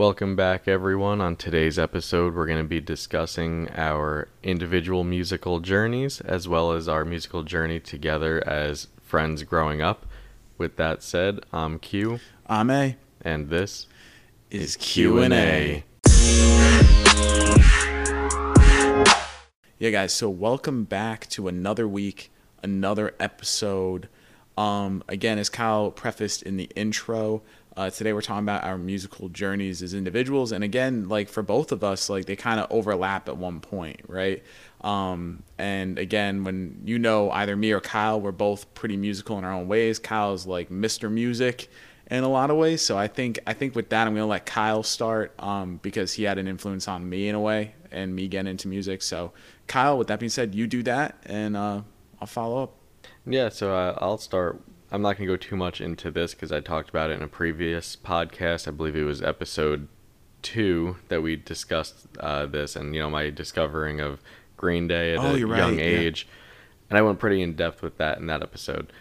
Welcome back, everyone. On today's episode, we're going to be discussing our individual musical journeys as well as our musical journey together as friends growing up. With that said, I'm Q, I'm A. and this Is Q&A. Yeah, guys. So welcome back to another week, another episode. Um, again, as Kyle prefaced in the intro, uh, today we're talking about our musical journeys as individuals, and again, like for both of us, like they kind of overlap at one point, right? Um, and again, when you know either me or Kyle, we're both pretty musical in our own ways. Kyle's like Mr. Music in a lot of ways, so I think I think with that, I'm gonna let Kyle start um, because he had an influence on me in a way, and me getting into music. So, Kyle, with that being said, you do that, and uh, I'll follow up. Yeah, so uh, I'll start. I'm not going to go too much into this because I talked about it in a previous podcast. I believe it was episode two that we discussed uh, this, and you know my discovering of Green Day at Oh, a right, young yeah. age, and I went pretty in depth with that in that episode.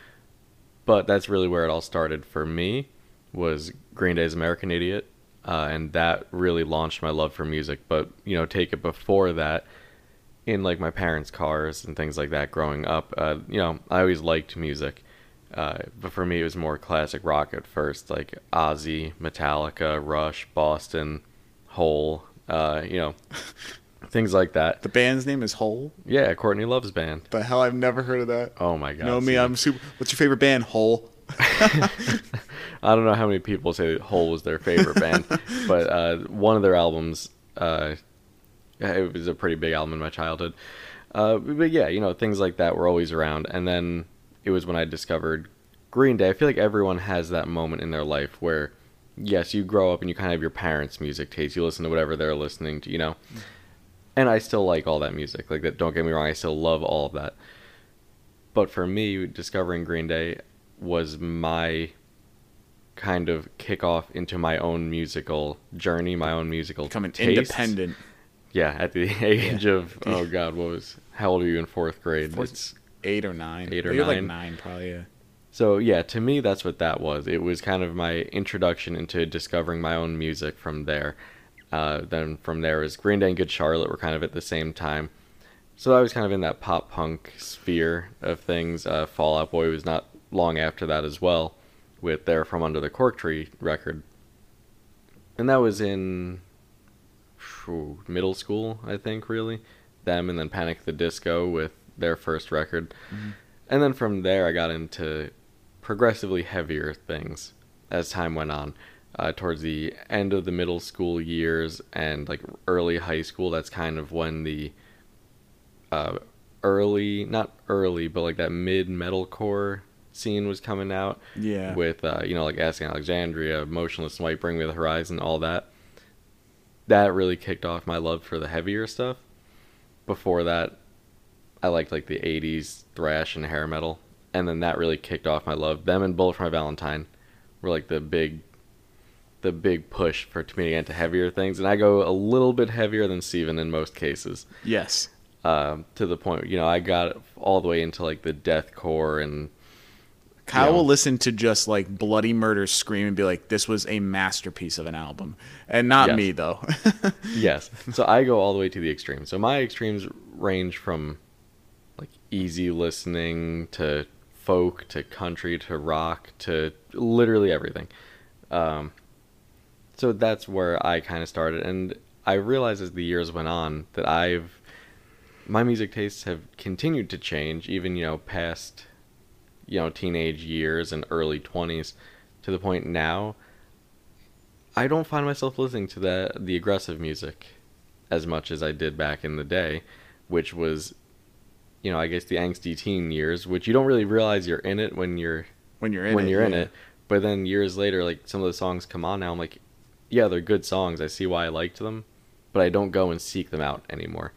But that's really where it all started for me. Was Green Day's American Idiot, uh, and that really launched my love for music. But you know, take it before that in like my parents' cars and things like that growing up. Uh, you know, I always liked music, uh, but for me it was more classic rock at first, like Ozzy, Metallica, Rush, Boston, Hole. Uh, you know, things like that. The band's name is Hole. Yeah, Courtney Love's band. The hell, I've never heard of that. Oh my god. know me, I'm super. What's your favorite band? Hole. I don't know how many people say that Hole was their favorite band, but uh, one of their albums, uh, it was a pretty big album in my childhood. Uh, but yeah, you know, things like that were always around. And then it was when I discovered Green Day. I feel like everyone has that moment in their life where, yes, you grow up and you kind of have your parents' music taste. You listen to whatever they're listening to, you know. And I still like all that music. Like that. Don't get me wrong. I still love all of that. But for me, discovering Green Day was my kind of kickoff into my own musical journey, my own musical tastes. independent. Yeah, at the age of oh god, what was how old are you in fourth grade? Fourth- It's- Eight or nine. Eight or You're like nine. nine, probably. Yeah. so yeah, to me that's what that was. It was kind of my introduction into discovering my own music from there. Uh, then from there was Green Day and Good Charlotte were kind of at the same time. So I was kind of in that pop punk sphere of things. Uh, Fall Out Boy was not long after that as well, with their From Under the Cork Tree record. And that was in phew, middle school, I think, really. Them and then Panic the Disco with their first record. And then from there, I got into progressively heavier things as time went on. Uh, towards the end of the middle school years and like early high school, that's kind of when the uh, early, not early, but like that mid metalcore scene was coming out Yeah. with uh, you know like Asking Alexandria, Motionless White, Bring Me the Horizon, all that. That really kicked off my love for the heavier stuff. Before that, I liked like the '80s thrash and hair metal, and then that really kicked off my love. Them and Bullet for My Valentine were like the big, the big push for me to get into heavier things, and I go a little bit heavier than Steven in most cases yes. um, to the point you know I got all the way into like the deathcore and Kyle Yeah. will listen to just like bloody murder scream and be like, "This was a masterpiece of an album," and not Yes. me though. yes. So I go all the way to the extreme. So my extremes range from easy listening to folk to country to rock to literally everything. Um, so that's where I kind of started, and I realized as the years went on that I've my music tastes have continued to change, even you know past you know teenage years and early twenties, to the point now I don't find myself listening to the the aggressive music as much as I did back in the day, which was, you know, I guess the angsty teen years, which you don't really realize you're in it when you're when you're in when it, you're in it. But then years later, like some of the songs come on now, I'm like, yeah, they're good songs. I see why I liked them, but I don't go and seek them out anymore.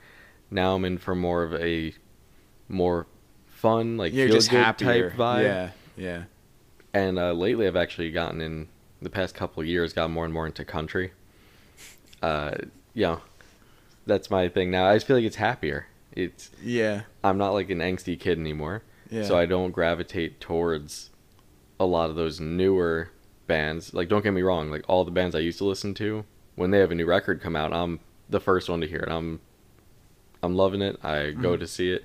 Now I'm in for more of a more fun, like You're feel just good happier. type vibe. Yeah, yeah. And uh, lately, I've actually gotten in the past couple of years, got more and more into country. Uh, you know, that's my thing now. I just feel like it's happier. It's Yeah. I'm not like an angsty kid anymore, Yeah. so I don't gravitate towards a lot of those newer bands. Like, don't get me wrong, like all the bands I used to listen to when they have a new record come out, I'm the first one to hear it. I'm I'm loving it. I go Mhm. to see it.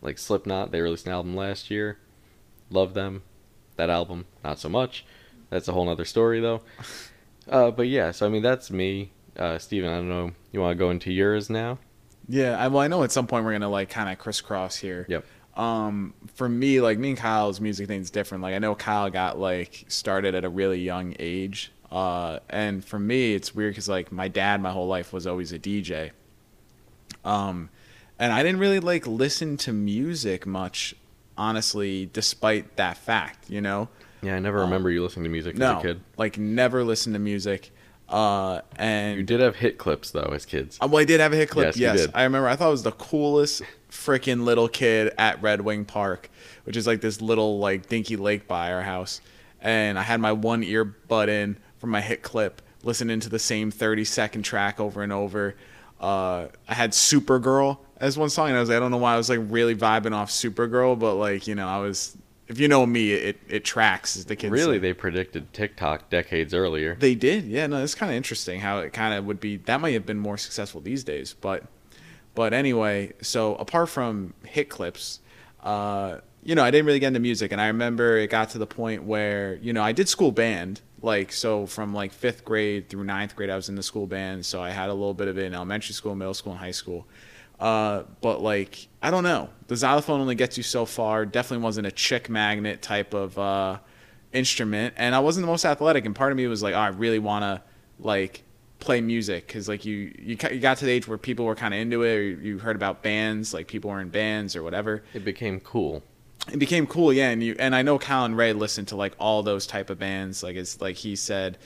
Like Slipknot, they released an album last year. Love them. That album, not so much. That's a whole nother story though. Uh, but yeah, so I mean that's me. Uh, Steven, I don't know. You want to go into yours now? Yeah, I, well, I know at some point we're gonna like kind of crisscross here. Yep. Um, for me, like me and Kyle's music thing's different. Like I know Kyle got like started at a really young age. Uh, and for me, it's weird because like my dad, my whole life was always a DJ. Um, and I didn't really like listen to music much, honestly, despite that fact. You know. Yeah, I never Um, remember you listening to music No, as a kid. like never listened to music. Uh, and You did have hit clips though as kids. Uh, Well, I did have a hit clip. Yes, Yes. I remember. I thought it was the coolest freaking little kid at Red Wing Park, which is like this little like dinky lake by our house. And I had my one earbud in from my hit clip, listening to the same thirty second track over and over. Uh, I had Supergirl as one song, and I was like, I don't know why I was like really vibing off Supergirl, but like you know, I was. If you know me, it it tracks as the kids. Really, say. they predicted TikTok decades earlier. They did, yeah. No, it's kind of interesting how it kind of would be. That might have been more successful these days, but but anyway. So apart from hit clips, uh, you know, I didn't really get into music, and I remember it got to the point where you know I did school band. Like so, from like fifth grade through ninth grade, I was in the school band. So I had a little bit of it in elementary school, middle school, and high school. Uh, but like, I don't know. The xylophone only gets you so far. Definitely wasn't a chick magnet type of uh, instrument, and I wasn't the most athletic. And part of me was like, oh, I really want to like play music because like you you you got to the age where people were kind of into it, or you heard about bands, like people were in bands or whatever. It became cool. It became cool, yeah. And you and I know Cal and Ray listened to like all those type of bands. Like it's like he said,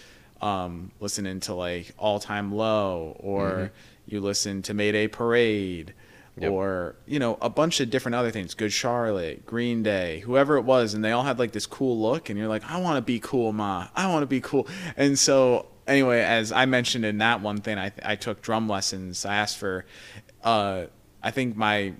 um, listening to like All Time Low, or Mhm. You listen to Mayday Parade. Yep. Or you know a bunch of different other things, Good Charlotte, Green Day, whoever it was, and they all had like this cool look, and you're like, I want to be cool, ma, I want to be cool. And so anyway, as I mentioned in that one thing, I I took drum lessons. I asked for, uh, I think my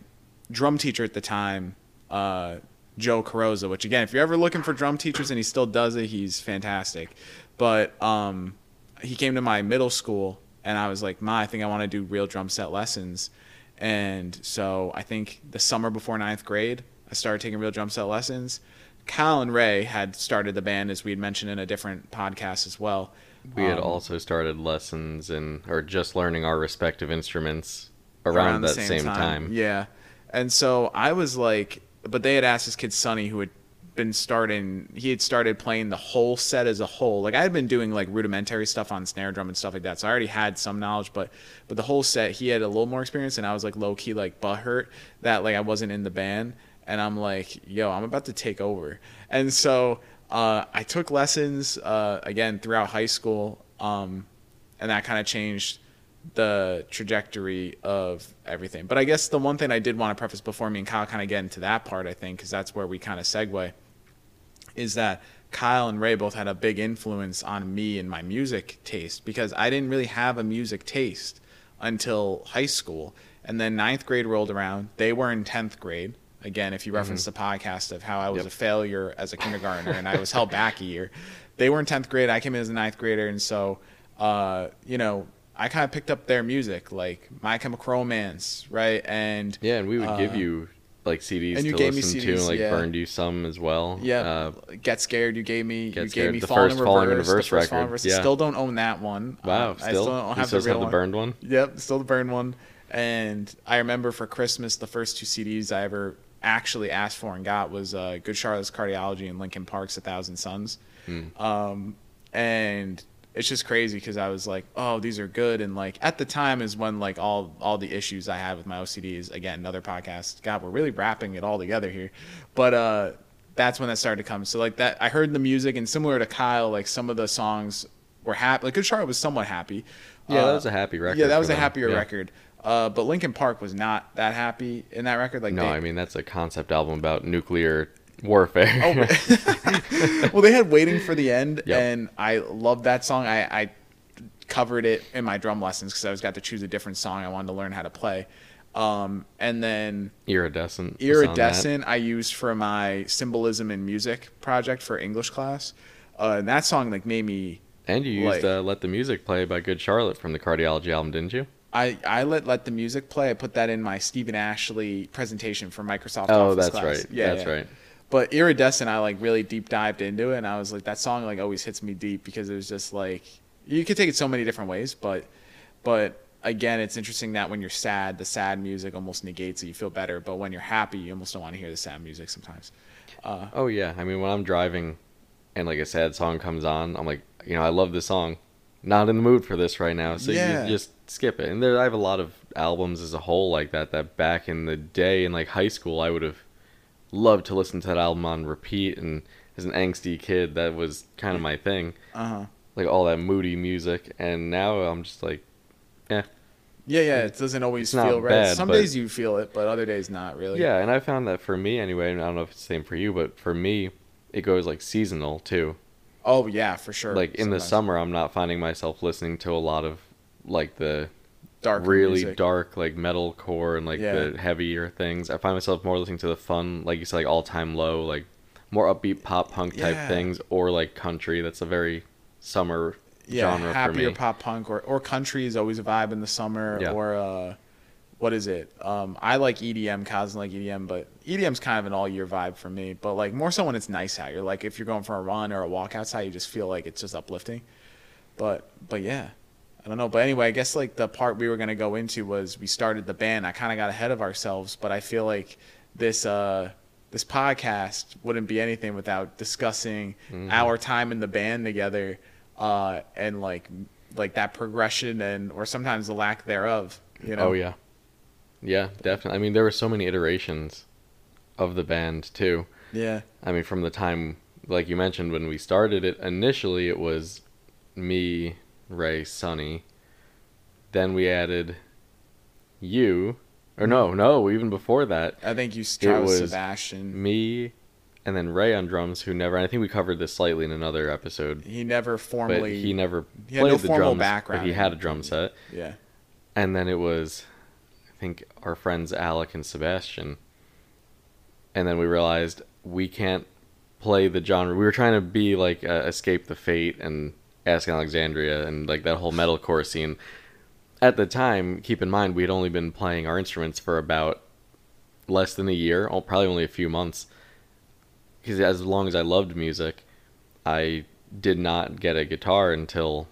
drum teacher at the time, uh, Joe Carosa, which again, if you're ever looking for drum teachers and he still does it, he's fantastic. But um, he came to my middle school and I was like, Ma, I think I want to do real drum set lessons. And so I think the summer before ninth grade, I started taking real drum set lessons. Cal and Ray had started the band, as we had mentioned in a different podcast as well. We had Um, also started lessons and or just learning our respective instruments around, the that same, time. Yeah. And so I was like, but they had asked this kid Sonny, who had been starting, he had started playing the whole set as a whole. Like I had been doing like rudimentary stuff on snare drum and stuff like that, so I already had some knowledge. But but the whole set, he had a little more experience, and I was like low key like butthurt that like I wasn't in the band, and I'm like, yo, I'm about to take over. And so uh, I took lessons uh, again throughout high school, um, and that kind of changed the trajectory of everything. But I guess the one thing I did want to preface before me and Kyle kind of get into that part, I think, because that's where we kind of segue, is that Kyle and Ray both had a big influence on me and my music taste because I didn't really have a music taste until high school. And then ninth grade rolled around. They were in 10th grade. Again, if you reference the podcast of how I was Yep. a failure as a kindergartner and I was held back a year, they were in 10th grade. I came in as a ninth grader. And so, uh, you know, I kind of picked up their music, like My Chemical Romance, right? And Yeah, and we would give Uh, you like CDs and you to gave me listen to, and like yeah. burned you some as well. Yeah, Uh, Get Scared. You gave me. Get you Scared, gave me the Falling first in Falling in Reverse. Reverse the first Falling record, Reverse. Yeah. still don't own that one. wow, Uh, still, I still don't have still the have the burned one. Yep, still the burned one. And I remember for Christmas, the first two CDs I ever actually asked for and got was uh, Good Charlotte's Cardiology and Linkin Park's A Thousand Suns. Hmm. Um, and it's just crazy because I was like, oh, these are good. And like at the time is when like all all the issues I had with my OCDs. Again, another podcast. God, we're really wrapping it all together here. But uh, that's when that started to come. So like that, I heard the music and similar to Kyle, like some of the songs were happy. Like Good Charlotte was somewhat happy. Yeah, Uh, that was a happy record. yeah, that was a happier Yeah. record. Uh, but Linkin Park was not that happy in that record. Like No, they, I mean that's a concept album about nuclear warfare. Oh, well, they had "Waiting for the End," Yep. and I loved that song. I, I covered it in my drum lessons because I was got to choose a different song I wanted to learn how to play. Um, and then Iridescent. was on that. Iridescent I used for my symbolism in music project for English class. Uh, and that song like made me And you used Like- uh, "Let the Music Play" by Good Charlotte from the Cardiology album, didn't you? I, I let let the music play. I put that in my Stephen Ashley presentation for Microsoft Oh, Office that's class. right. Yeah, that's yeah. right. But Iridescent, I like really deep dived into it, and I was like, that song like always hits me deep because it was just like you could take it so many different ways, but but again, it's interesting that when you're sad, the sad music almost negates it. You feel better, but when you're happy, you almost don't want to hear the sad music sometimes. Uh, Oh yeah, I mean when I'm driving, and like a sad song comes on, I'm like, you know, I love this song. Not in the mood for this right now, so Yeah. you just skip it. And there, I have a lot of albums as a whole like that. That back in the day in like high school, I would have loved to listen to that album on repeat. And as an angsty kid, that was kind of my thing, uh huh. like all that moody music. And now I'm just like, Yeah, yeah. Yeah. It doesn't always It's feel right. bad, Some but- days you feel it, but other days not really. yeah. And I found that for me anyway. And I don't know if it's the same for you, but for me, it goes like seasonal too. Oh yeah, for sure. like in the summer i'm not finding myself listening to a lot of like the dark really music. dark like metal core and like Yeah. the heavier things i find myself more listening to the fun like you said like all time low like more upbeat pop punk type Yeah. things or like country that's a very summer yeah, genre for happier pop punk or, or country is always a vibe in the summer Yeah. or uh what is it? Um I like EDM, Kaz like EDM, but EDM's kind of an all year vibe for me. But like more so when it's nice out. You're like if you're going for a run or a walk outside, you just feel like it's just uplifting. But but yeah. I don't know. But anyway, I guess like the part we were gonna go into was we started the band. I kinda got ahead of ourselves, but I feel like this uh this podcast wouldn't be anything without discussing Mhm. our time in the band together uh, and like like that progression and or sometimes the lack thereof. You know. oh yeah yeah definitely i mean there were so many iterations of the band too Yeah. I mean, from the time, like you mentioned, when we started it, initially it was me, Ray, Sonny. Then we added you. Or no, no, even before that, I think you was Sebastian. me, and then Ray on drums, who never, I think we covered this slightly in another episode, He never but formally. he never he had played no the formal drums, background he had a drum set. Yeah. And then it was, I think, our friends Alec and Sebastian. And then we realized we can't play the genre. We were trying to be like uh, Escape the Fate and Ask Alexandria and like that whole metalcore scene. At the time, keep in mind, we had only been playing our instruments for about less than a year, oh, probably only a few months. Because as long as I loved music, I did not get a guitar until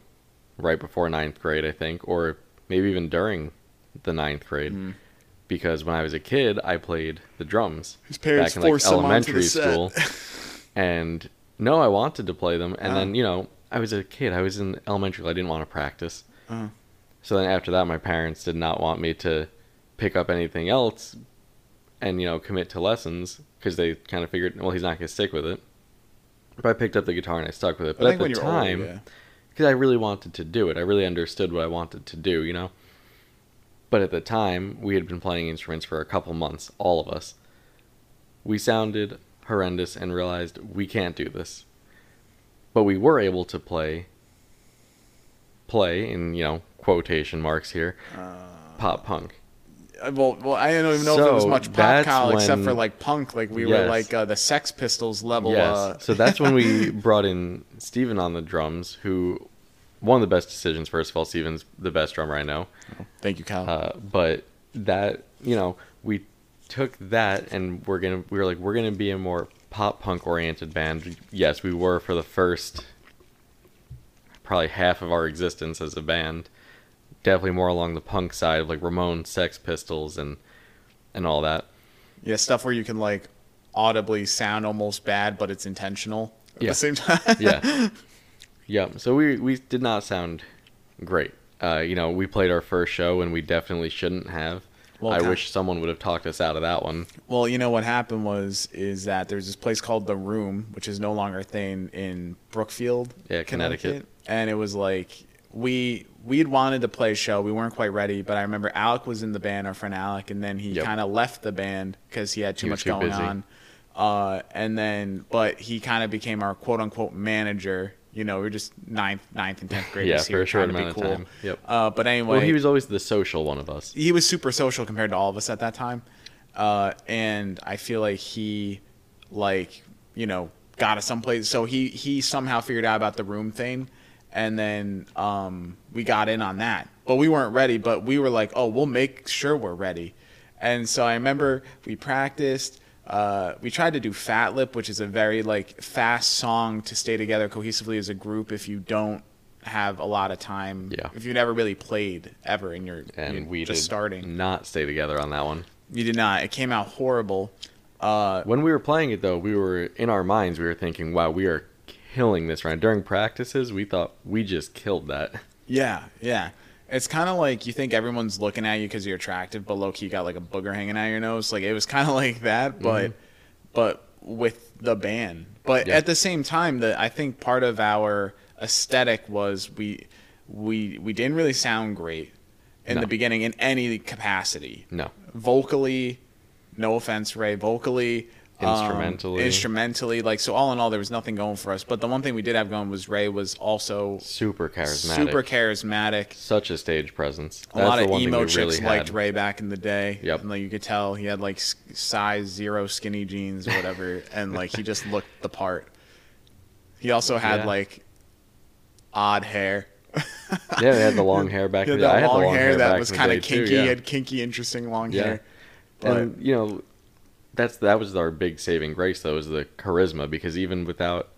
right before ninth grade, I think, or maybe even during the ninth grade. Mhm. Because when I was a kid, I played the drums His parents back in like forced elementary school. and no, I wanted to play them. And then, you know, I was a kid. I was in elementary school. I didn't want to practice. Uh-huh. So then after that, my parents did not want me to pick up anything else and, you know, commit to lessons because they kind of figured, well, he's not going to stick with it. But I picked up the guitar and I stuck with it. But at the time, older, yeah. because I really wanted to do it. I really understood what I wanted to do, you know? But at the time, we had been playing instruments for a couple months, all of us. We sounded horrendous and realized we can't do this. But we were able to play, play, in, you know, quotation marks here, pop punk. Uh, Well, well, I don't even know if it was much pop Kyle except for like punk. Like we were like uh, the Sex Pistols level. yes. Uh, so that's when we brought in Steven on the drums, who, one of the best decisions, first of all, Steven's the best drummer I know. Thank you, Kyle. Uh, but that you know we took that and we're gonna we were like we're gonna be a more pop punk oriented band. Yes, we were for the first probably half of our existence as a band. Definitely more along the punk side of like Ramones, Sex Pistols, and and all that. yeah, stuff where you can like audibly sound almost bad, but it's intentional at Yeah. the same time. Yeah. Yeah. So we we did not sound great. Uh, you know, we played our first show and we definitely shouldn't have. Well, I wish someone would have talked us out of that one. Well, you know what happened was is that there's this place called the Room, which is no longer a thing in Brookfield, Yeah, Connecticut. and it was like we we had wanted to play a show, we weren't quite ready, but I remember Alec was in the band, our friend Alec, and then he Yep. kind of left the band because he had too He much too going busy. on, uh, and then but he kind of became our quote unquote manager. You know, we are just ninth, ninth and tenth graders Yeah, for a short amount be of cool. time. Yep. Uh, but anyway, Well, he was always the social one of us. he was super social compared to all of us at that time uh, and i feel like he like you know got us someplace so he he somehow figured out about the room thing and then um, we got in on that. But we weren't ready. But we were like, oh, we'll make sure we're ready. And so I remember we practiced. Uh, we tried to do Fat Lip, which is a very like fast song to stay together cohesively as a group. If you don't have a lot of time, Yeah. if you never really played ever, and you're, and you're we just did starting, not stay together on that one. you did not. It came out horrible. Uh, When we were playing it though, we were in our minds we were thinking, "Wow, we are killing this round." During practices, we thought we just killed that. Yeah, yeah. It's kind of like you think everyone's looking at you because you're attractive, but low key got like a booger hanging out your nose. Like it was kind of like that, mm-hmm. but but with the band. But Yeah. at the same time, that I think part of our aesthetic was we we we didn't really sound great in No. the beginning in any capacity. No. Vocally, no offense, Ray. Vocally, um, Instrumentally. instrumentally, like so. All in all, there was nothing going for us. But the one thing we did have going was Ray was also Super charismatic. super charismatic. Such a stage presence. A lot of emo chicks really liked. Ray back in the day. Yep. And like you could tell he had like size zero skinny jeans or whatever, and like he just looked the part. He also had Yeah. like odd hair. Yeah, they had the long hair back He in the day. that I had long, the long hair, hair that was kind of too, kinky. yeah. He had kinky, interesting long Yeah. hair. But and you know, that's that was our big saving grace though, was the charisma because even without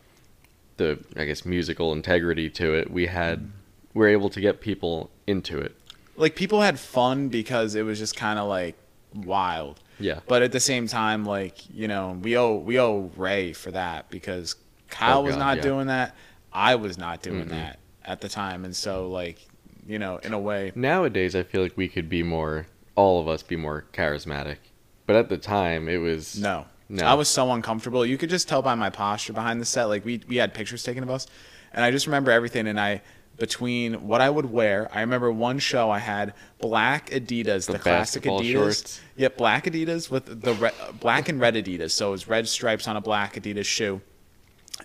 the I guess musical integrity to it, we had we were able to get people into it. like people had fun because it was just kind of like wild. Yeah. But at the same time, like you know, we owe we owe Ray for that because Kyle Oh, was God, not yeah. doing that. I was not doing Mm-mm. that at the time, and so like you know, in a way, Nowadays, I feel like we could be more, all of us be more charismatic. But at the time, it was no. No. I was so uncomfortable. You could just tell by my posture behind the set. Like we we had pictures taken of us, and I just remember everything. And I between what I would wear, I remember one show I had black Adidas, the, The classic Adidas. shorts. Yep, black Adidas with the re- black and red Adidas. So it was red stripes on a black Adidas shoe,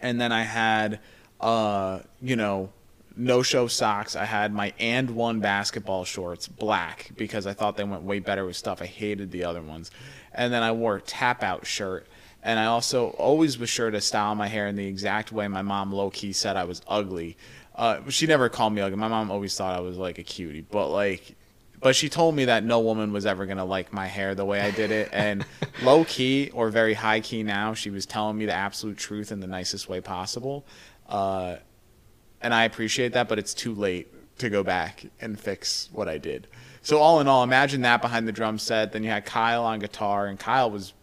and then I had, uh, you know. No show socks. I had my AND1 basketball shorts, black, because I thought they went way better with stuff. I hated the other ones. And then I wore a Tapout shirt. And I also always was sure to style my hair in the exact way my mom low key said I was ugly. Uh, she never called me ugly. My mom always thought I was like a cutie, but like, but she told me that no woman was ever gonna like my hair the way I did it. And low key or very high key now, she was telling me the absolute truth in the nicest way possible. Uh, and I appreciate that, but it's too late to go back and fix what I did. So all in all, imagine that behind the drum set. Then you had Kyle on guitar, and Kyle was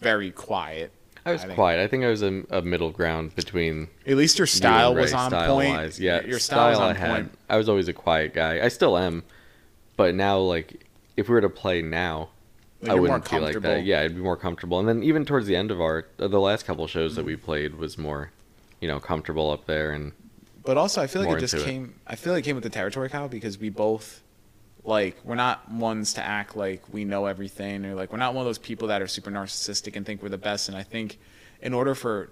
very quiet. I was I quiet. I think I was a, a middle ground between At least your style was on point. Yeah, your style, was on I had. point. I was always a quiet guy. I still am, but now like if we were to play now, Like, I wouldn't feel like that. Yeah, I'd be more comfortable. And then even towards the end of our uh, the last couple shows that we played was more, you know, comfortable up there and But also, I feel like it just into it. came. I feel like it came with the territory, Kyle, because we both, like, we're not ones to act like we know everything, or like we're not one of those people that are super narcissistic and think we're the best. And I think, in order for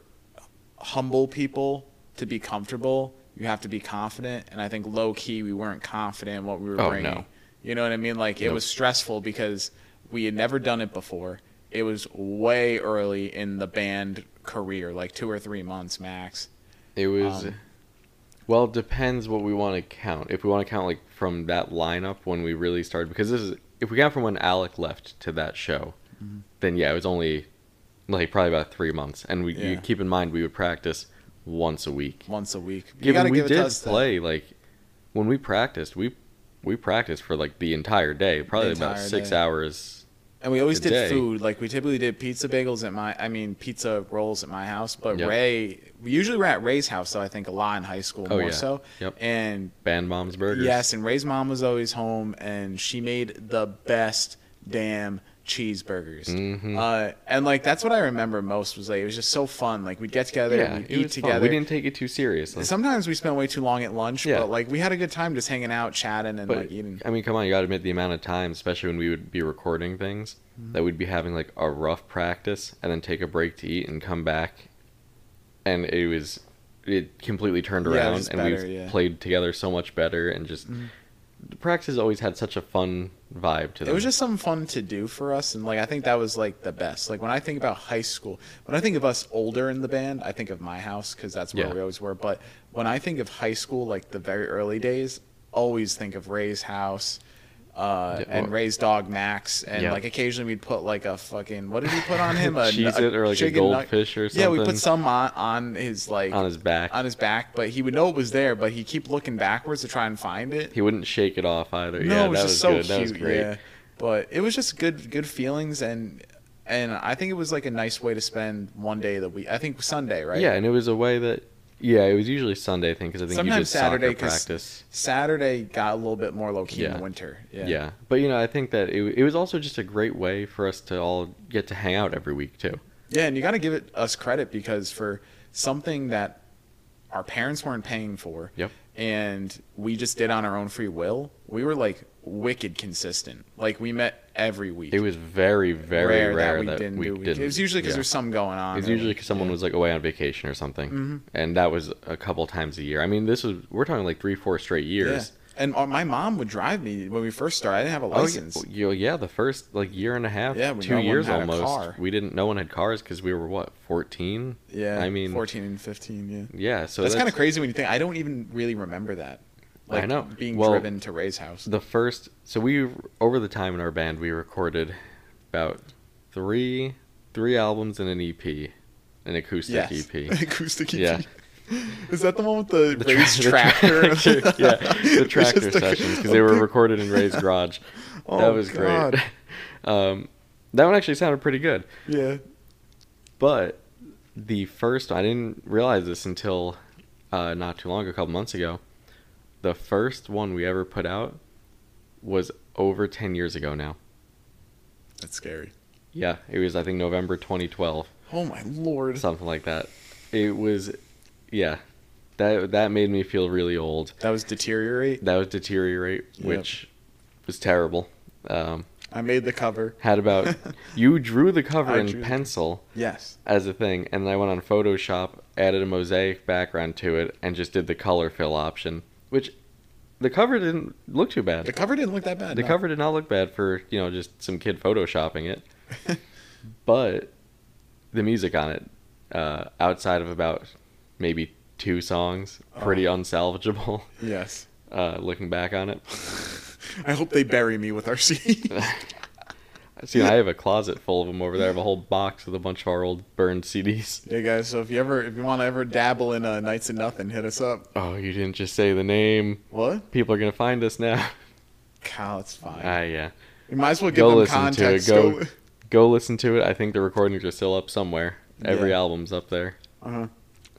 humble people to be comfortable, you have to be confident. And I think low key, we weren't confident in what we were Oh, bringing. no. You know what I mean? Like it Nope. was stressful because we had never done it before. It was way early in the band career, like two or three months max. it was. Um, well, it depends what we want to count. If we want to count like from that lineup when we really started, because this is if we count from when Alec left to that show, Mm-hmm. then yeah, it was only like probably about three months. And we you Yeah. keep in mind we would practice once a week. once a week. Given we give it to did play like when we practiced, we we practiced for like the entire day, probably about entire six day. hours. And we always did food. Like we typically did pizza bagels at my, I mean pizza rolls at my house. But Yep. Ray, we usually were at Ray's house though. I think a lot in high school Oh, more yeah. so. Yep. And Band Mom's Burgers. yes, and Ray's mom was always home, and she made the best damn cheeseburgers. Mhm. Uh, and like that's what I remember most was like it was just so fun. Like we'd get together, yeah, we'd eat was fun. together. We didn't take it too seriously. Sometimes we spent way too long at lunch, Yeah. but like we had a good time just hanging out, chatting, and But like eating. I mean, come on, you got to admit the amount of time, especially when we would be recording things, Mm-hmm. that we'd be having like a rough practice and then take a break to eat and come back, and it was it completely turned around and better, we yeah. played together so much better and just Mhm. practices always had such a fun vibe to them. It was just something fun to do for us, and like I think that was like the best. Like when I think about high school, when I think of us older in the band, I think of my house because that's where Yeah. we always were. But when I think of high school, like the very early days, always think of Ray's house. Uh, Yeah, and Ray's dog Max, and Yeah. like occasionally we'd put like a fucking what did we put on him? A, Cheez-It or, like, a nug- goldfish or something? Yeah, we put some on on his like on his back. on his back, but he would know it was there, but he'd keep looking backwards to try and find it. he wouldn't shake it off either. No, yeah, it was that just was so good. cute. That was great. Yeah, but it was just good, good feelings, and and I think it was like a nice way to spend one day that we. I think Sunday, right? Yeah, and it was a way that yeah, it was usually Sunday thing because I think Sometimes Saturday, practice. Saturday got a little bit more low key in the winter. Yeah. Yeah. but you know, I think that it, it was also just a great way for us to all get to hang out every week too. Yeah, and you got to give it us credit because for something that our parents weren't paying for, Yep. and we just did on our own free will, we were like wicked consistent. Like we met every week. It was very very rare, that, we, do. didn't. It was usually because yeah. there's something going on. It was usually because someone yeah. was like away on vacation or something, Mhm. and that was a couple times a year. I mean, this was we're talking like three, four straight years. Yeah. And my mom would drive me when we first started. I didn't have a Oh, license. yeah, well, yeah, the first like year and a half, Yeah, two no years almost. We didn't. No one had cars because we were what fourteen. Yeah, I mean, 14 and 15. Yeah, Yeah, so that's, kind of crazy when you think. I don't even really remember that. I know. being Well, driven to Ray's house. The first, so we over the time in our band, we recorded about three three albums and an EP, an acoustic yes, EP. acoustic EP. Yeah. Is that the one with the, The tra- Ray's the tractor? tractor, yeah, the tractor sessions because they were recorded in Ray's garage. Oh, that was God. great. Um, that one actually sounded pretty good, Yeah. but the first, I didn't realize this until uh, not too long, ago, a couple months ago. The first one we ever put out was over ten years ago now. That's scary. Yeah, it was I think November 2012, Oh my lord. something like that. It was, yeah, that that made me feel really old. That was deteriorate. That was deteriorate, Yep. which was terrible. Um, I made the cover. had about you drew the cover I in the- pencil Yes. as a thing, and then I went on Photoshop, added a mosaic background to it, and just did the color fill option, which the cover didn't look too bad. The cover didn't look that bad. The no. cover did not look bad for you know just some kid photoshopping it, but the music on it, uh, outside of about maybe two songs, pretty Oh. unsalvageable. Yes. Uh, looking back on it, I hope they bury me with our CDs. see, I have a closet full of them over there. I have a whole box with a bunch of our old burned CDs. yeah, guys. So if you ever, if you want to ever dabble in uh, Nights of Nothing, hit us up. Oh, you didn't just say the name. What? People are gonna find us now. Kyle, it's fine. Ah, yeah. You might as well give Go them listen to it. context. Go- Go listen to it. I think the recordings are still up somewhere. Every Yeah. album's up there. Uh-huh.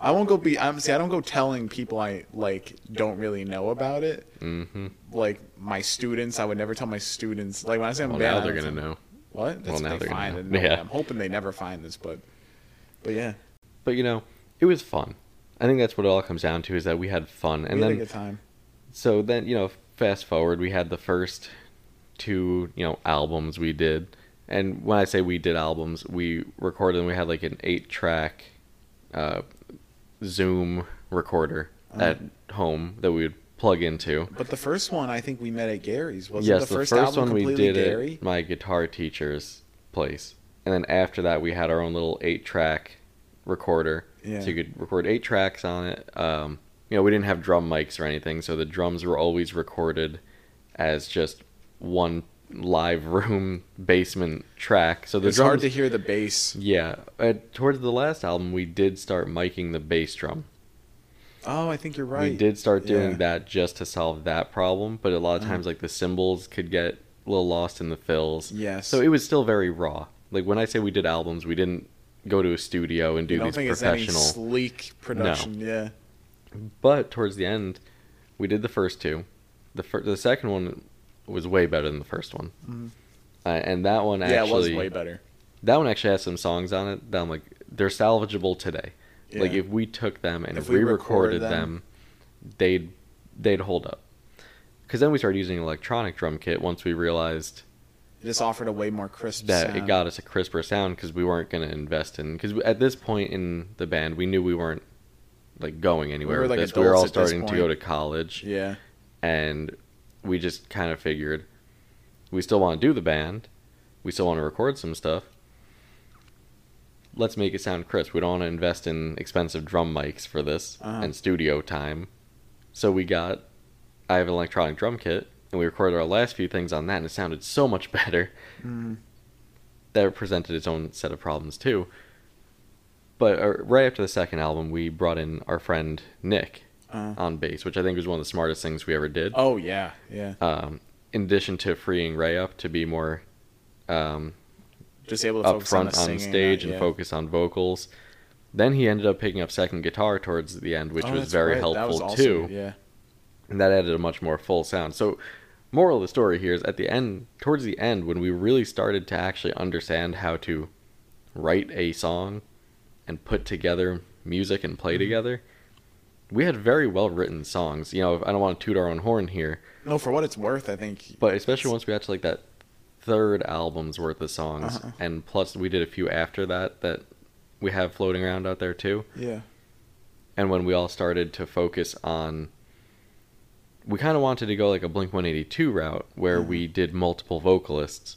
I won't go be. I'm see. I don't go telling people I like don't really know about it. Mm-hmm. Like my students, I would never tell my students. Like when I say I'm Well, bad, now they're gonna know. What? That's now they they're gonna find it. Yeah. I'm hoping they never find this, but but yeah, But you know, it was fun. I think that's what it all comes down to is that we had fun. And we had a then good time. so then, you know, fast forward, we had the first two, you know, albums we did. And when I say we did albums, we recorded and we had like an 8-track uh Zoom recorder Uh-huh. at home that we would plug into. But the first one, I think we met at Gary's. Was yes, the first, album one we completely did Gary? at my guitar teacher's place. And then after that, we had our own little 8-track recorder Yeah. so you could record eight tracks on it. Um, you know, we didn't have drum mics or anything, so the drums were always recorded as just one live room basement track. So the it's drums, hard to hear the bass. yeah. Uh, towards the last album, we did start miking the bass drum. Oh, I think you're right. We did start doing Yeah. that just to solve that problem, but a lot of Mhm. times, like the cymbals could get a little lost in the fills. Yes. So it was still very raw. Like when I say we did albums, we didn't go to a studio and do you don't these think it's professional. any sleek production? Yeah. But towards the end, we did the first two. The fir- the second one was way better than the first one, Mhm. uh, and that one yeah, it was way better. that one actually has some songs on it that I'm like they're salvageable today. Like if we took them and If we re-recorded recorded them, them. they'd they'd hold up. Because then we started using an electronic drum kit once we realized It just offered a way more crisp that sound. it got us a crisper sound because we weren't going to invest in because at this point in the band we knew we weren't like going anywhere we were, like, this. We were all adults at this starting to go to college Yeah. and we just kind of figured we still want to do the band, we still want to record some stuff. Let's make it sound crisp. We don't want to invest in expensive drum mics for this Uh-huh. and studio time. So we got I have an electronic drum kit and we recorded our last few things on that and it sounded so much better. Mm. That presented its own set of problems too. But uh, right after the second album, we brought in our friend Nick Uh, on bass, which I think was one of the smartest things we ever did. oh yeah, yeah. Um, in addition to freeing Ray up to be more um, Just able to up on, front on, singing, stage and focus on vocals. Then he ended up picking up second guitar towards the end, which Oh, was very right. Helpful was awesome, too. Yeah. and that added a much more full sound. So, moral of the story here is at the end, towards the end, when we really started to actually understand how to write a song and put together music and play Mhm. together, we had very well written songs. You know, I don't want to toot our own horn here, No, for what it's worth, I think. but especially once we got to like that third album's worth of songs, Uh-huh. and plus we did a few after that that we have floating around out there too. Yeah. and when we all started to focus on we kind of wanted to go like a blink 182 route where Mhm. we did multiple vocalists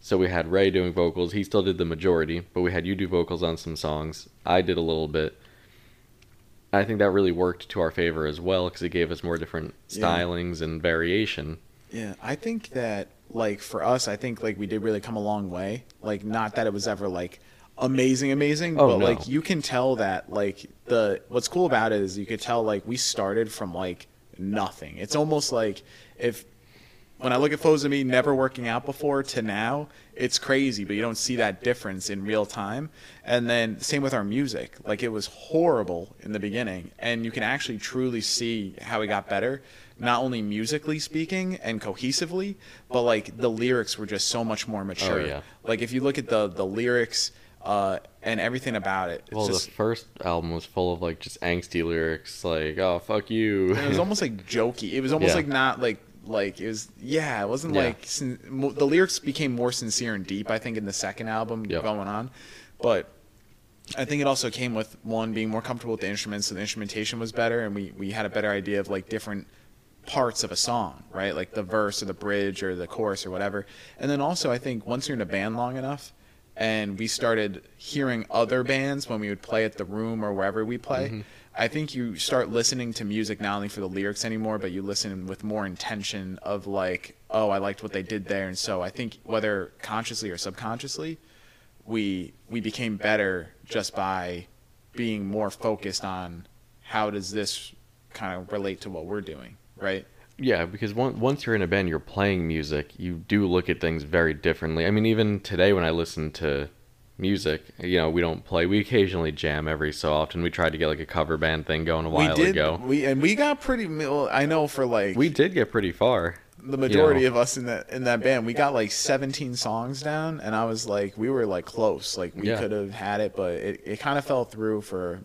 so we had ray doing vocals he still did the majority but we had you do vocals on some songs i did a little bit i think that really worked to our favor as well because it gave us more different Yeah. stylings and variation Yeah, I think that like for us, I think like we did really come a long way. Like not that it was ever like amazing, amazing, Oh, but no. like you can tell that like the what's cool about it is you could tell like we started from like nothing. It's almost like if when I look at photos of me never working out before to now, it's crazy, but you don't see that difference in real time. And then same with our music. Like it was horrible in the beginning, and you can actually truly see how we got better, not only musically speaking and cohesively, but like the lyrics were just so much more mature. Oh, yeah. Like if you look at the the lyrics uh, and everything about it, it's well just the first album was full of like just angsty lyrics like oh fuck you it was almost like jokey. It was almost Yeah. like not like like it was yeah. It wasn't Yeah. like sin- mo- the lyrics became more sincere and deep. I think in the second album Yep. going on, but I think it also came with one being more comfortable with the instruments, so the instrumentation was better, and we we had a better idea of like different parts of a song, right? Like the verse or the bridge or the chorus or whatever. And then also I think once you're in a band long enough and we started hearing other bands when we would play at the room or wherever we play, Mhm. I think you start listening to music not only for the lyrics anymore, but you listen with more intention of like, oh, I liked what they did there. And so I think whether consciously or subconsciously, we we became better just by being more focused on how does this kind of relate to what we're doing, right? Yeah, because one, once you're in a band, you're playing music. You do look at things very differently. I mean, even today when I listen to music, you know, we don't play. We occasionally jam every so often. We tried to get like a cover band thing going a while we did ago. we and we got pretty well, I know for like We did get pretty far. the majority know. of us in that in that band we got like 17 songs down and i was like we were like close like we Yeah. could have had it but it, it kind of fell through for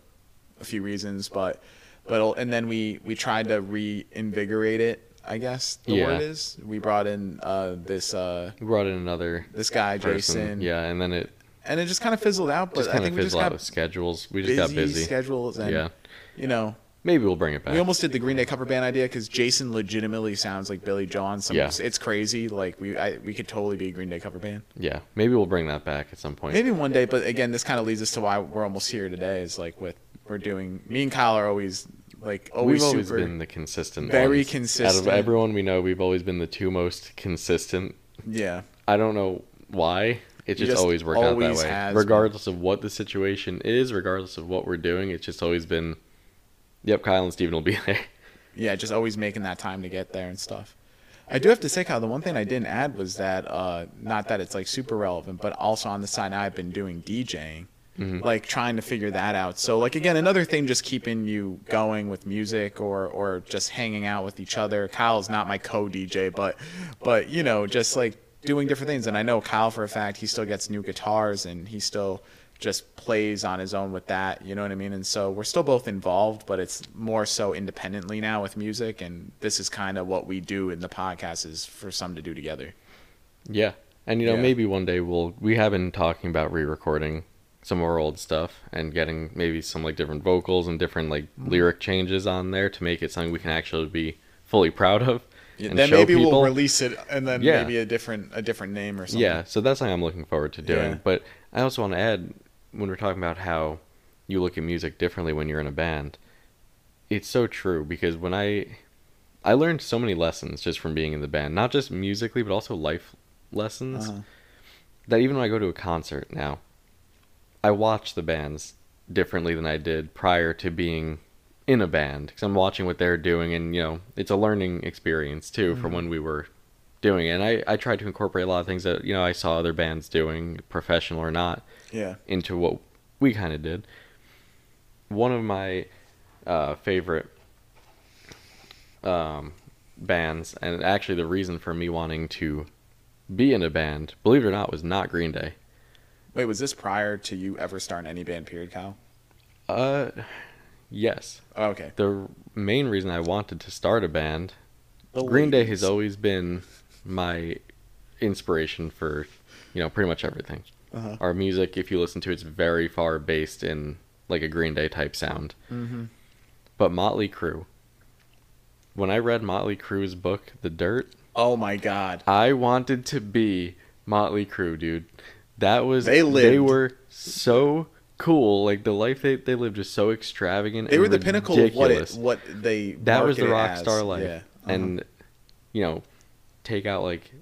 a few reasons but but and then we we tried to reinvigorate it i guess the Yeah. word is we brought in uh this uh We brought in another this guy person. jason Yeah, and then it and it just kind of fizzled out but i think we just fizzled out got schedules. We just got busy. schedules and Yeah, you know maybe we'll bring it back. we almost did the Green Day cover band idea because Jason legitimately sounds like Billy some. Yeah. It's crazy. Like we, I, we could totally be a Green Day cover band. yeah, maybe we'll bring that back at some point. Maybe one day, but again, this kind of leads us to why we're almost here today. Is like with we're doing. Me and Kyle are always like always we've always been the consistent very ones. Out of everyone we know, we've always been the two most consistent. yeah, I don't know why. It just, just always worked out that way. Regardless of what the situation is, regardless of what we're doing, it's just always been, yep, Kyle and Steven will be there. yeah, just always making that time to get there and stuff. I do have to say, Kyle, the one thing I didn't add was that uh, not that it's like super relevant, but also on the side I've been doing DJing. Mhm. like trying to figure that out. So like again, another thing just keeping you going with music or or just hanging out with each other. Kyle's not my co-DJ, but but you know, just like doing different things. And I know Kyle for a fact he still gets new guitars and he still just plays on his own with that, you know what I mean? And so we're still both involved, but it's more so independently now with music and this is kind of what we do in the podcast is for some to do together. Yeah. And, you know, Yeah. maybe one day we'll, we have been talking about re recording some of our old stuff and getting maybe some, like, different vocals and different, like, Mm-hmm. lyric changes on there to make it something we can actually be fully proud of. Yeah, and then maybe people. we'll release it and then Yeah. maybe a different a different name or something. Yeah, so that's something I'm looking forward to doing. Yeah. But I also want to add when we're talking about how you look at music differently when you're in a band, it's so true because when I I learned so many lessons just from being in the band, not just musically but also life lessons. Uh-huh. That even when I go to a concert now, I watch the bands differently than I did prior to being in a band because I'm watching what they're doing and you know it's a learning experience too from Mhm. when we were doing it. And I, I tried to incorporate a lot of things that you know I saw other bands doing, professional or not, Yeah. into what we kind of did. One of my uh, favorite um, bands, and actually the reason for me wanting to be in a band, believe it or not, was not Green Day. Wait, was this prior to you ever starting any band? Period, Kyle. Uh, yes. Oh, okay. The main reason I wanted to start a band, The Green Day has always been my inspiration for, you know, pretty much everything. Uh-huh. Our music, if you listen to, it, it's very far based in like a Green Day type sound. Mm-hmm. But Motley Crue, when I read Motley Crue's book, The Dirt, Oh my God. I wanted to be Motley Crue, dude. That was They They were so cool. Like the life they, they lived was so extravagant. They were the pinnacle of what it, what they. that was the rock as. star life. Yeah. Uh-huh. And you know, take out like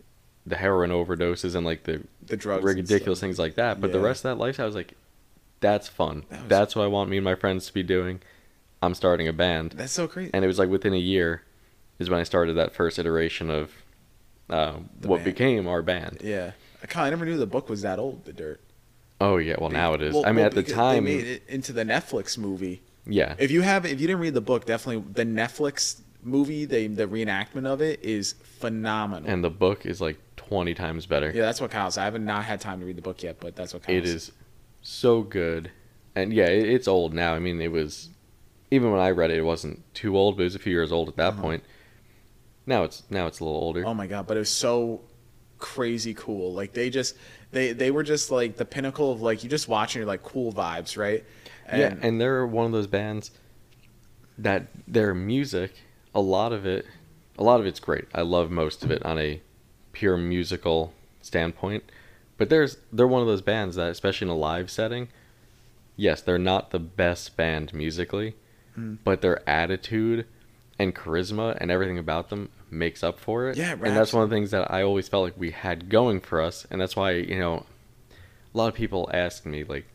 the heroin overdoses and like the the drugs. ridiculous things like that. But the rest of that lifestyle was like, that's fun. That was- That's what I want me and my friends to be doing. I'm starting a band, That's so crazy. and it was like within a year is when I started that first iteration of uh, what band. became our band. yeah. Kyle, I never knew the book was that old. The Dirt. Oh yeah, well now it is. Well- I mean, well, at the time, they made it into the Netflix movie. yeah, If you have, if you didn't read the book, definitely the Netflix movie, the the reenactment of it is phenomenal. and the book is like 20 times better. yeah, that's what counts. I haven't not had time to read the book yet, but that's what counts. It is so good, and yeah, it, it's old now. I mean, it was even when I read it, it wasn't too old, but it was a few years old at that Uh-huh. point. Now it's now it's a little older. Oh my god, but it was so crazy cool. Like they just they they were just like the pinnacle of like you just watching you're like cool vibes, right? yeah, and they're one of those bands that their music, a lot of it, a lot of it's great. I love most of it on a pure musical standpoint. But there's they're one of those bands that, especially in a live setting, yes, they're not the best band musically, Mm. but their attitude and charisma and everything about them makes up for it. Yeah, it and that's one of the things that I always felt like we had going for us, and that's why you know, a lot of people ask me like,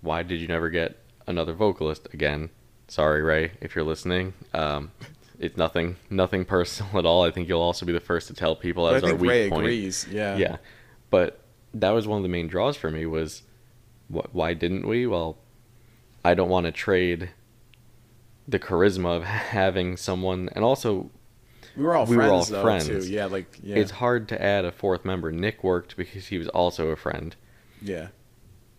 why did you never get another vocalist again? Sorry, Ray, if you're listening. Um, it's nothing, nothing personal at all. I think you'll also be the first to tell people But I our think weak Ray point. agrees. Yeah. Yeah, but that was one of the main draws for me was, wh- why didn't we? Well, I don't want to trade the charisma of having someone, and also We were all We were friends all though friends. too. Yeah, like yeah. it's hard to add a fourth member. Nick worked because he was also a friend. yeah.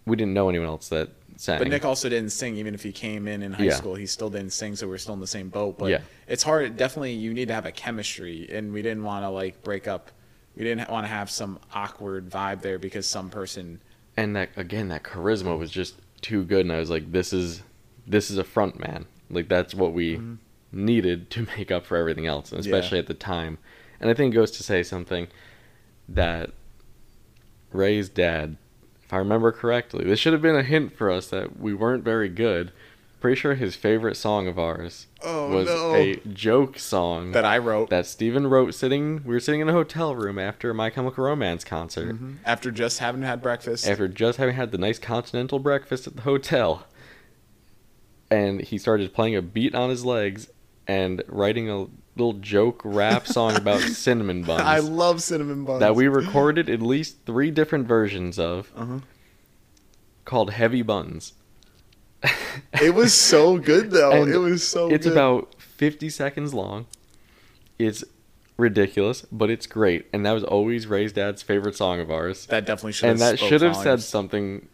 We didn't know anyone else that sang. But Nick also didn't sing even if he came in in high Yeah. school. He still didn't sing, so we're still in the same boat. But Yeah. it's hard. Definitely, you need to have a chemistry, and we didn't want to like break up. We didn't want to have some awkward vibe there because some person. and that again, that charisma was just too good, and I was like, this is this is a front man. Like that's what we Mhm. needed to make up for everything else, and Yeah. especially at the time. And I think it goes to say something that Ray's dad, if I remember correctly, this should have been a hint for us that we weren't very good. Pretty sure his favorite song of ours Oh was a joke song that I wrote that Steven wrote sitting we were sitting in a hotel room after My Chemical Romance concert Mhm. after just having had breakfast. after just having had the nice continental breakfast at the hotel. And he started playing a beat on his legs and writing a little joke rap song about cinnamon buns I love cinnamon buns. that we recorded at least three different versions of Uh-huh. called Heavy Buns. It was so good though. And it was so. it's good. about 50 seconds long. It's ridiculous, but it's great. And that was always Ray's dad's favorite song of ours. that definitely should. and that should have said something,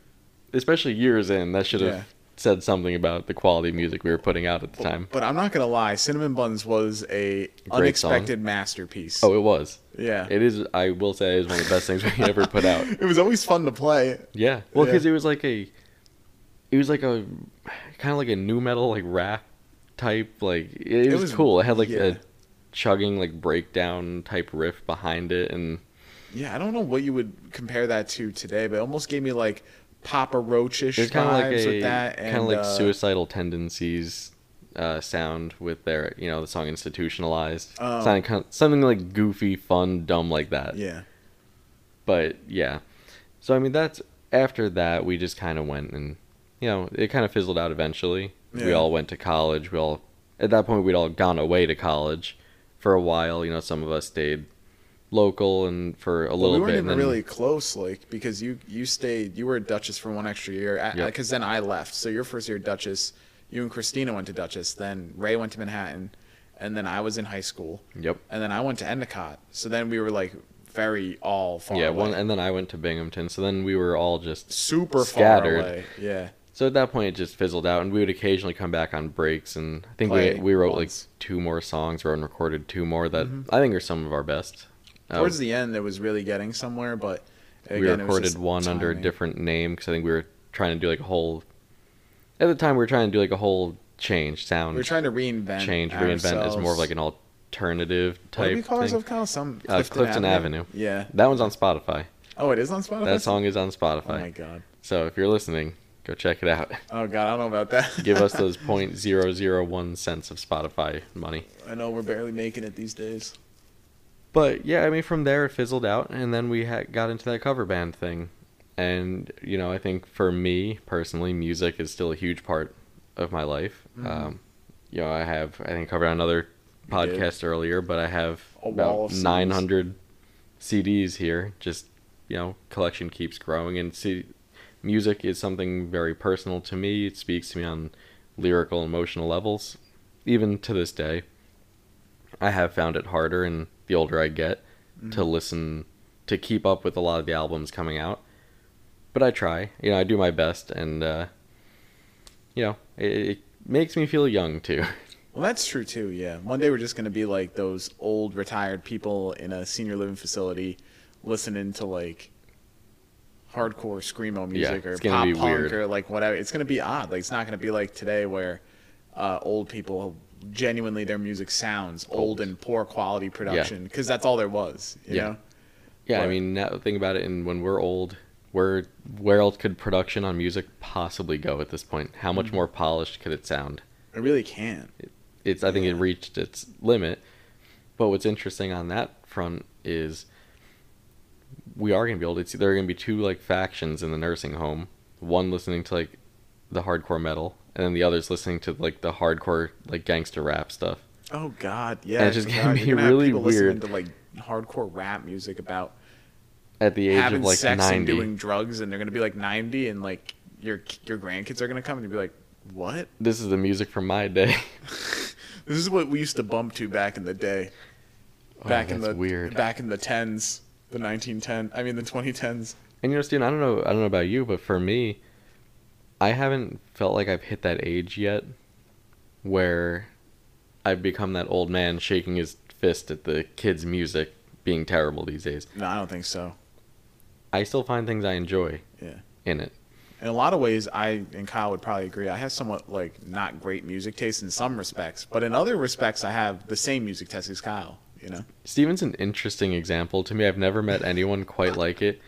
especially years in, that should have Yeah. Said something about the quality of music we were putting out at the time. But I'm not gonna lie, cinnamon buns was a Great unexpected masterpiece. Oh, it was. yeah. It is, I will say, it is one of the best things we ever put out. It was always fun to play. Yeah. Well, Yeah. because it was like a, it was like a, kind of like a nu metal, like rap type. Like, it, It was, was- cool. It had like yeah. a chugging like breakdown type riff behind it and Yeah, I don't know what you would compare that to today, but it almost gave me like Papa Roachish It's vibes kind of like with that, kind of like uh, suicidal tendencies uh, sound with their you know the song institutionalized. Sounding kind of, something like goofy, fun, dumb like that. Yeah, But yeah, so I mean that's after that we just kind of went and you know it kind of fizzled out eventually. We all went to college. We all at that point we'd all gone away to college for a while. You know some of us stayed local and for a well, little we weren't bit. even then, really close, like because you you stayed, you were at Dutchess for one extra year, Yep. because then I left. So your first year at Dutchess, you and Christina went to Dutchess, then Ray went to Manhattan, and then I was in high school, Yep. and then I went to Endicott. So then we were like very all far Yeah. away. One and then I went to Binghamton. So then we were all just super scattered. far away. Yeah. So at that point, it just fizzled out, and we would occasionally come back on breaks. And I think Play we we wrote once. like two more songs, wrote and recorded two more that mm-hmm. I think are some of our best. Uh, Towards the end, it was really getting somewhere, but again, we it was recorded one under a different name because I think we were trying to do like a whole. At the time, we were trying to do like a whole change sound We are trying to reinvent. change, reinvent as more of like an alternative type. What we call thing. ourselves? Kind of some Uh, Clifton Avenue. Yeah. That one's on Spotify. Oh, it is on Spotify. That song is on Spotify. Oh my god. so if you're listening, go check it out. Oh god, I don't know about that. Give us those point zero zero one cents of Spotify money. I know we're barely making it these days. But yeah, I mean, from there it fizzled out, and then we had, got into that cover band thing. And you know, I think for me personally, music is still a huge part of my life. Mhm. Um, you know, I have I think covered on another You did. podcast earlier, but I have A about 900 CDs here. Just you know, collection keeps growing, and see, music is something very personal to me. It speaks to me on lyrical, emotional levels, even to this day. I have found it harder, and the older I get, to Mhm. listen to keep up with a lot of the albums coming out. But I try, you know, I do my best, and uh, you know, it, it makes me feel young too. Well, that's true too. Yeah. One day we're just gonna be like those old retired people in a senior living facility, listening to like hardcore screamo music or pop punk weird. or like whatever. It's gonna be odd. Like it's not gonna be like today where uh, old people genuinely their music sounds old, and poor quality production because that's all there was. You Yeah. know. yeah, I mean, now think about it, and when we're old, where where else could production on music possibly go at this point? How much Mm-hmm. more polished could it sound? It really can. it's I think it reached its limit. But what's interesting on that front is we are gonna be able to see there are gonna be two like factions in the nursing home. One listening to like the hardcore metal, and then the others listening to like the hardcore like gangster rap stuff. Oh God, yeah. And it's just gonna be really people weird. to like hardcore rap music about At the age of like sex and doing drugs, and they're gonna be like ninety, and like your your grandkids are gonna come and you'll be like, what? this is the music from my day. This is what we used to bump to back in the day. Oh, Back in the weird. back in the tens, the nineteen ten. I mean the twenty tens. And you know, Steven, I don't know, I don't know about you, but for me, I haven't felt like I've hit that age yet, where I've become that old man shaking his fist at the kids' music being terrible these days. No, I don't think so. I still find things I enjoy Yeah. in it. In a lot of ways, I and Kyle would probably agree. I have somewhat like not great music taste in some respects, but in other respects, I have the same music taste as Kyle. You know. Steven's an interesting example to me. I've never met anyone quite like it,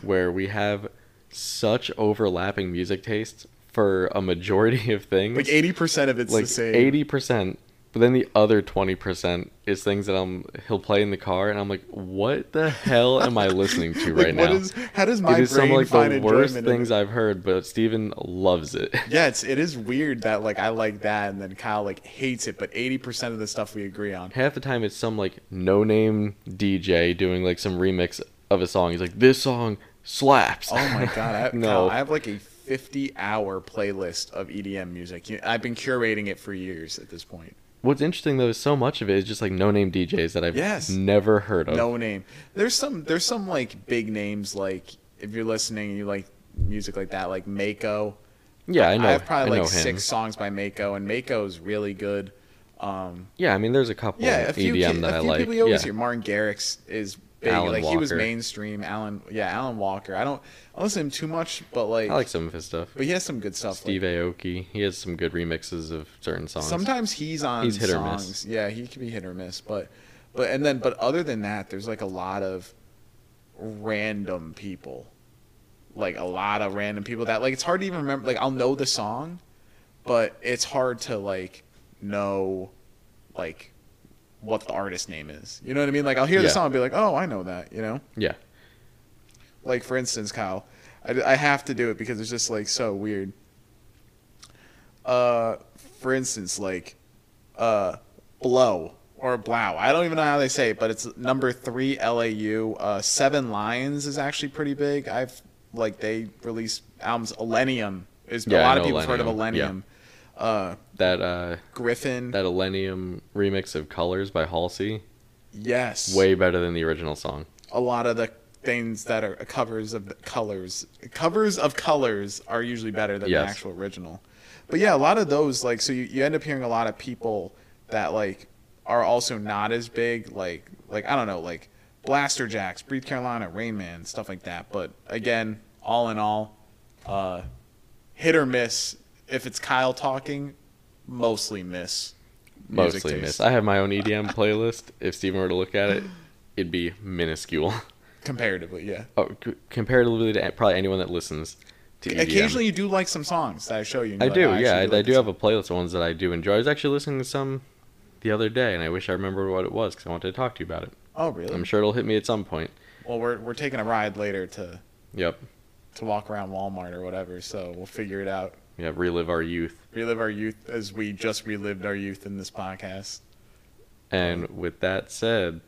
where we have such overlapping music tastes for a majority of things. Like eighty percent of it's like the same. eighty percent, but then the other twenty percent is things that I'm he'll play in the car, and I'm like, what the hell am I listening to Like, right what now? is- how does my it is some brain like find the worst things? I've heard, but Steven loves it. Yeah, it's it is weird that like I like that and then Kyle like hates it, but eighty percent of the stuff we agree on. Half the time, it's some like no name DJ doing like some remix of a song. He's like, this song slaps. Oh my god, I, no, Kyle, I have like a fifty-hour playlist of EDM music. I've been curating it for years at this point. What's interesting though is so much of it is just like no name DJs that I've Yes. never heard of. No name. There's some there's some like big names like if you're listening and you like music like that, like Mako. Yeah, I know. I have probably I know like him. six songs by Mako, and Mako's really good. Um, Yeah, I mean, there's a couple yeah, a few, EDM that a I few like. people you always yeah. hear. Martin Garrix is big. Alan like he was mainstream. Alan, yeah, Alan Walker. I don't, I don't listen to him too much, but like, I like some of his stuff. but he has some good stuff. Steve like, Aoki, he has some good remixes of certain songs. sometimes he's on He's hit or songs. miss. Yeah, he can be hit or miss, but, but and then but other than that, there's like a lot of random people, like a lot of random people that like it's hard to even remember. Like I'll know the song, but it's hard to like know, like what the artist name is. You know what I mean? Like I'll hear the song and be like, oh, I know that. You know. Yeah. Like for instance, Kyle, I, I have to do it because it's just like so weird. Uh, for instance, like, uh, blow or blow. I don't even know how they say it, but it's number three LAU. Uh, Seven Lions is actually pretty big. I've like they released albums. Illenium is Yeah, a lot of people have heard of Illenium, yeah. Uh, That uh Gryffin. that Illenium remix of Colors by Halsey, yes. way better than the original song. a lot of the things that are covers of the colors covers of colors are usually better than Yes. the actual original but yeah a lot of those like so you, you end up hearing a lot of people that like are also not as big like like i don't know like Blasterjaxx breathe carolina rain man stuff like that but again all in all uh hit or miss if it's kyle talking mostly miss Mostly miss. I have my own EDM playlist. If Steven were to look at it, it'd be minuscule. comparatively yeah Oh, c- comparatively to probably anyone that listens to EDM. Occasionally, you do like some songs that I show you. I you're do, oh, like, "Oh, yeah. I, actually I do have a playlist of ones that I do enjoy. I was actually listening to some the other day, and I wish I remembered what it was because I wanted to talk to you about it. Oh, really? I'm sure it'll hit me at some point. Well, we're we're taking a ride later to Yep. to walk around Walmart or whatever, so we'll figure it out. Yeah, relive our youth. Relive our youth as we just relived our youth in this podcast. And with that said,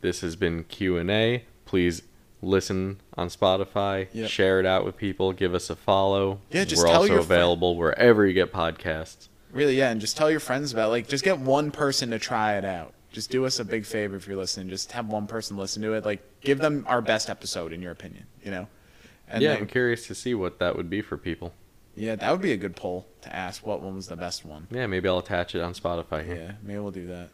this has been Q and A. Please listen on Spotify. Yep. Share it out with people. Give us a follow. Yeah, just We're tell also your friend- available wherever you get podcasts. Really, yeah, and just tell your friends about. it. Like, just get one person to try it out. Just do us a big favor if you're listening. Just have one person listen to it. Like, give them our best episode in your opinion. You know. And yeah, then- I'm curious to see what that would be for people. Yeah, that would be a good poll to ask what one was the best one. Yeah, maybe I'll attach it on Spotify here. Yeah, maybe we'll do that.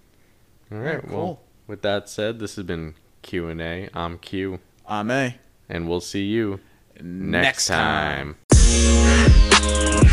Alright, right. cool. Well, with that said, this has been Q and A. I'm Q, Ame. and we'll see you Next time. time.